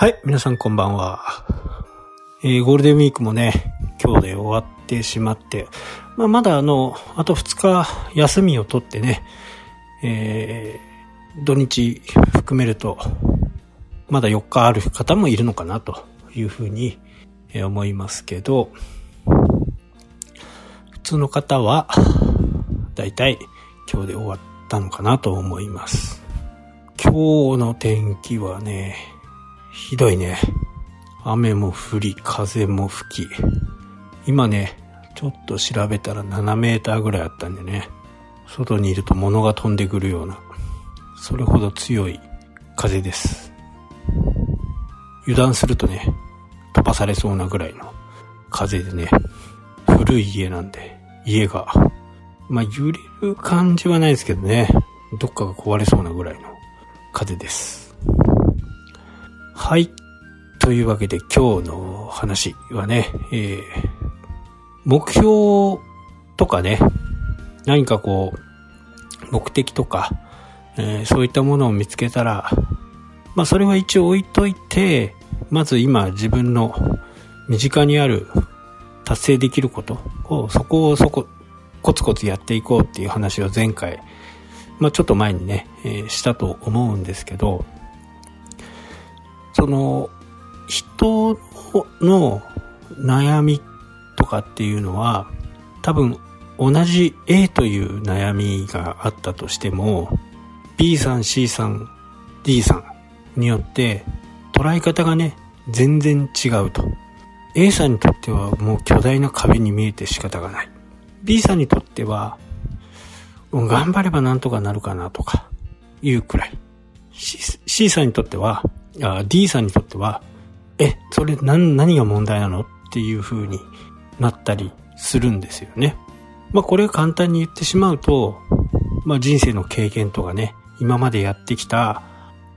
はい、皆さんこんばんは。えーゴールデンウィークもね、今日で終わってしまって、まあ、まだあの、あと2日休みを取ってね、えー土日含めると、まだ4日ある方もいるのかなというふうに思いますけど、普通の方は、だいたい今日で終わったのかなと思います。今日の天気はね、ひどいね。雨も降り、風も吹き。今ね、ちょっと調べたら7メーターぐらいあったんでね、外にいると物が飛んでくるような、それほど強い風です。油断するとね、飛ばされそうなぐらいの風でね、古い家なんで、家が、まあ揺れる感じはないですけどね、どっかが壊れそうなぐらいの風です。はい。というわけで今日の話はね、えー、目標とかね、何かこう、目的とか、えーそういったものを見つけたら、まあそれは一応置いといて、まず今自分の身近にある達成できることを、そこをそこ、コツコツやっていこうっていう話を前回、まあちょっと前にね、えーしたと思うんですけど、その、人の悩みとかっていうのは、多分同じ A という悩みがあったとしても、B さん、C さん、D さんによって捉え方がね、全然違うと。A さんにとってはもう巨大な壁に見えて仕方がない。B さんにとっては、頑張ればなんとかなるかなとか、いうくらい。C, C さんにとってはあ、D さんにとっては、え、それ何、何が問題なのっていう風になったりするんですよね。まあこれを簡単に言ってしまうと、まあ人生の経験とかね、今までやってきた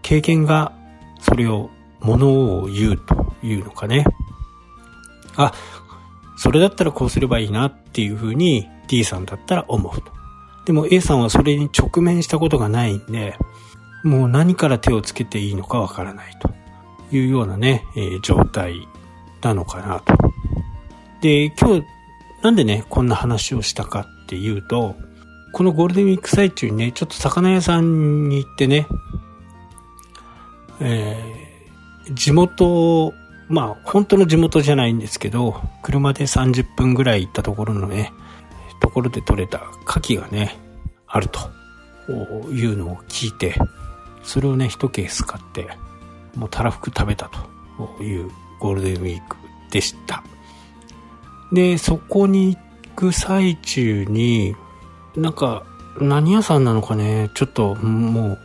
経験がそれを、ものを言うというのかね。あ、それだったらこうすればいいなっていう風に D さんだったら思うと。でも A さんはそれに直面したことがないんで、もう何から手をつけていいのかわからないというようなね、えー状態なのかなと。で、今日なんでね、こんな話をしたかっていうと、このゴールデンウィーク最中にね、ちょっと魚屋さんに行ってね、えー地元、まあ本当の地元じゃないんですけど、車で30分ぐらい行ったところのね、ところで採れた牡蠣がね、あるというのを聞いて、それをね、一ケース買って、もうたらふく食べたというゴールデンウィークでした。で、そこに行く最中に、なんか、何屋さんなのかね、ちょっともう、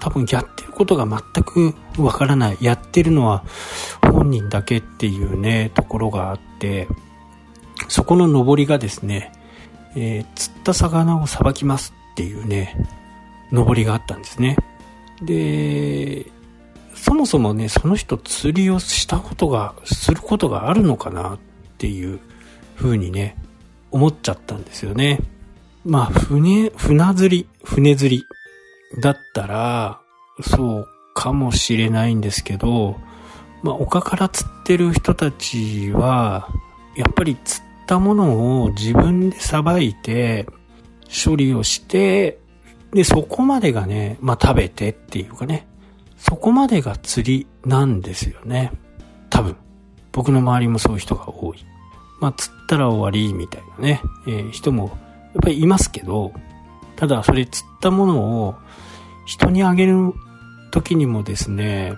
多分やってることが全くわからない。やってるのは本人だけっていうね、ところがあって、そこの上りがですね、えー釣った魚をさばきますっていうね、上りがあったんですね。で、そもそもね、その人釣りをしたことが、することがあるのかなっていう風にね、思っちゃったんですよね。まあ、船、船釣り、船釣りだったら、そうかもしれないんですけど、まあ、丘から釣ってる人たちは、やっぱり釣ったものを自分でさばいて、処理をして、で、そこまでがね、まあ、食べてっていうかね、そこまでが釣りなんですよね。多分。僕の周りもそういう人が多い。まあ、釣ったら終わりみたいなね、えー人もやっぱりいますけど、ただそれ釣ったものを人にあげる時にもですね、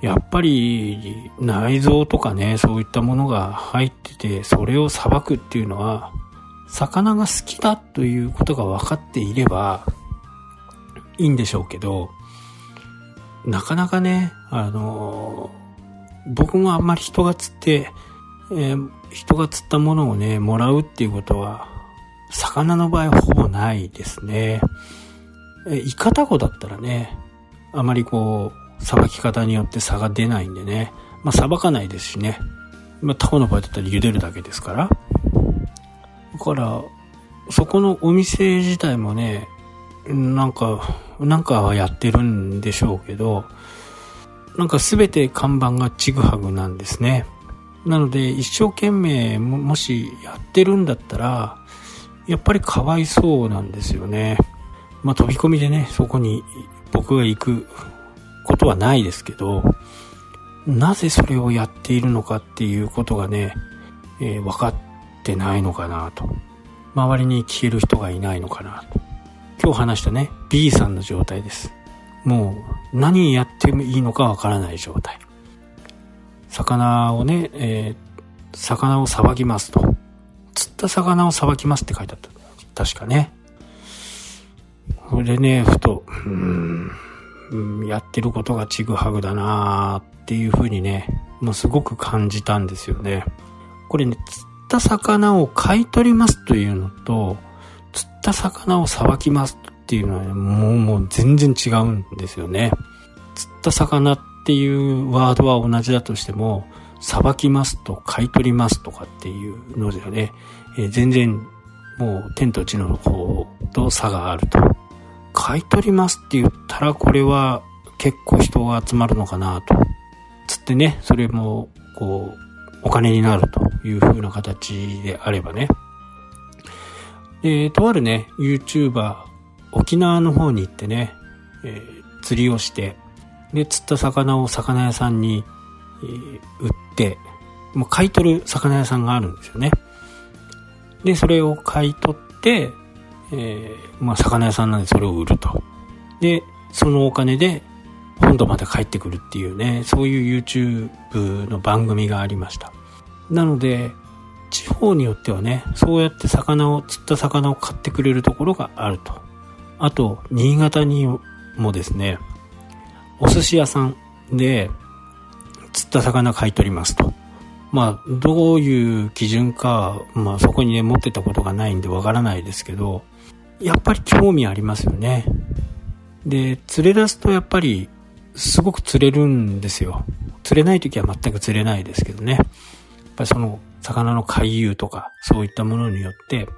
やっぱり内臓とかね、そういったものが入ってて、それをさばくっていうのは、魚が好きだということが分かっていればいいんでしょうけど、なかなかね、あの僕もあんまり人が釣って、えー人が釣ったものをね、もらうっていうことは、魚の場合ほぼないですね。えイカタコだったらね、あまりこう、さばき方によって差が出ないんでね、まあさばかないですしね。まあタコの場合だったら茹でるだけですから。だから、そこのお店自体もね、なんか、なんかはやってるんでしょうけど、なんか全て看板がちぐはぐなんですね。なので一生懸命もしやってるんだったら、やっぱりかわいそうなんですよね。まあ飛び込みでね、そこに僕が行くことはないですけど、なぜそれをやっているのかっていうことがね、えー、分かってないのかなと。周りに聞ける人がいないのかなと。今日話したね、B さんの状態です。もう何やってもいいのかわからない状態。魚をね、えー、魚をさばきますと。釣った魚をさばきますって書いてあった。確かね。これね、ふと、うん、やってることがちぐはぐだなっていうふうにね、もうすごく感じたんですよね。これね、った魚を買い取りますというのと、釣った魚をさばきますっていうのは、ね、もうもう全然違うんですよね。釣った魚っていうワードは同じだとしても、さばきますと買い取りますとかっていうのではね、えー、全然もう天と地の方と差があると。買い取りますって言ったらこれは結構人が集まるのかなと。つってね、それもこうお金になるという風な形であればね。で、とあるね、YouTuber、沖縄の方に行ってね、えー、釣りをして、で、釣った魚を魚屋さんに、えー、売って、もう買い取る魚屋さんがあるんですよね。で、それを買い取って、えー、まあ、魚屋さんなんでそれを売ると。で、そのお金で本土まで帰ってくるっていうね、そういう YouTube の番組がありました。なので、地方によってはね、そうやって魚を、釣った魚を買ってくれるところがあると。あと、新潟にもですね、お寿司屋さんで、釣った魚買い取りますと。まあ、どういう基準か、まあそこにね、持ってたことがないんでわからないですけど、やっぱり興味ありますよね。で、釣れ出すとやっぱり、すごく釣れるんですよ。釣れない時は全く釣れないですけどね。ぱりその魚の回遊とか、そういったものによって、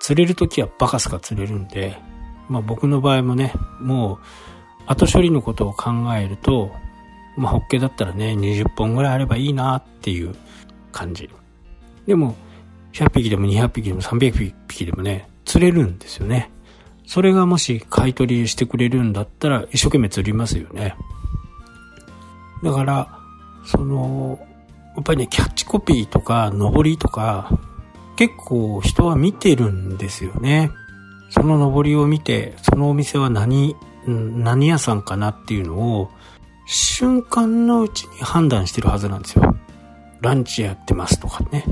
釣れるときはバカすか釣れるんで、まあ僕の場合もね、もう後処理のことを考えると、まあホッケだったらね、20本ぐらいあればいいなっていう感じ。でも、100匹でも200匹でも300匹でもね、釣れるんですよね。それがもし買い取りしてくれるんだったら一生懸命釣りますよね。だから、その、やっぱりね、キャッチコピーとか、上りとか、結構人は見てるんですよね。その上りを見て、そのお店は何、何屋さんかなっていうのを、瞬間のうちに判断してるはずなんですよ。ランチやってますとかね。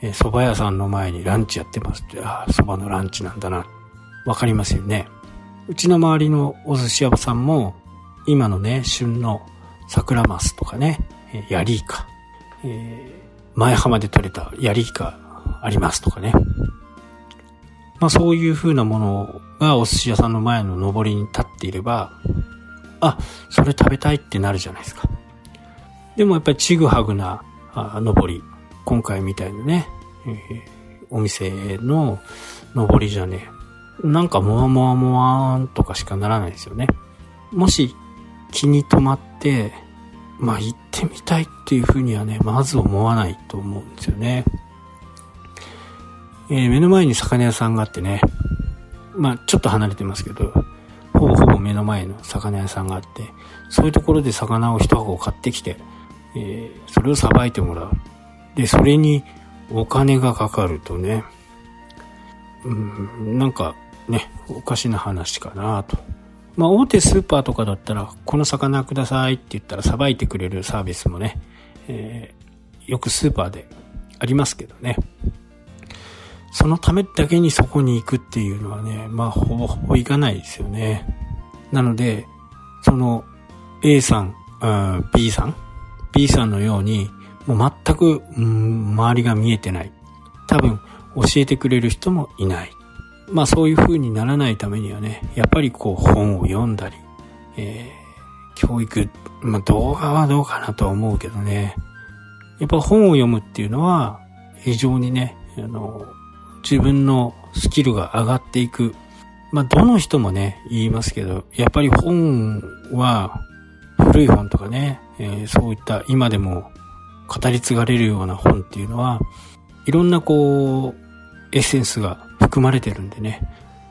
え蕎麦屋さんの前にランチやってますって、ああ、蕎麦のランチなんだな。わかりますよね。うちの周りのお寿司屋さんも、今のね、旬の桜マスとかね、ヤリイカ、えー、前浜で採れた槍がありますとかね。まあそういう風なものがお寿司屋さんの前の上りに立っていれば、あ、それ食べたいってなるじゃないですか。でもやっぱりちぐはぐなあ上り、今回みたいなね、えー、お店の上りじゃね、なんかもわもわもわーんとかしかならないですよね。もし気に留まって、まあ行ってみたいっていうふうにはね、まず思わないと思うんですよね。えー、目の前に魚屋さんがあってね、まあちょっと離れてますけど、ほぼほぼ目の前の魚屋さんがあって、そういうところで魚を一箱買ってきて、えー、それをさばいてもらう。で、それにお金がかかるとね、うん、なんかね、おかしな話かなと。まあ、大手スーパーとかだったら、この魚くださいって言ったらさばいてくれるサービスもね、えー、よくスーパーでありますけどね。そのためだけにそこに行くっていうのはね、まあ、ほぼほぼ行かないですよね。なので、その A さん、B さん ?B さんのように、もう全く、うん、周りが見えてない。多分、教えてくれる人もいない。まあそういう風にならないためにはね、やっぱりこう本を読んだり、えー、教育、まあ動画はどうかなとは思うけどね、やっぱ本を読むっていうのは非常にね、あの、自分のスキルが上がっていく。まあどの人もね、言いますけど、やっぱり本は古い本とかね、えー、そういった今でも語り継がれるような本っていうのは、いろんなこう、エッセンスが含まれてるんでね、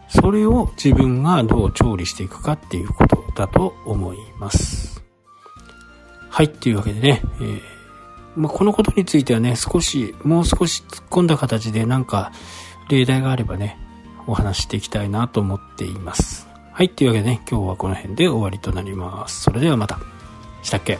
それを自分がどう調理していくかっていうことだと思います。はい、っていうわけでね、えー、まあ、このことについてはね、少し、もう少し突っ込んだ形でなんか、例題があればね、お話していきたいなと思っています。はい、というわけでね、今日はこの辺で終わりとなります。それではまた。したっけ？